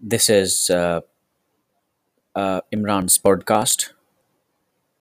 This is uh, uh, Imran's podcast.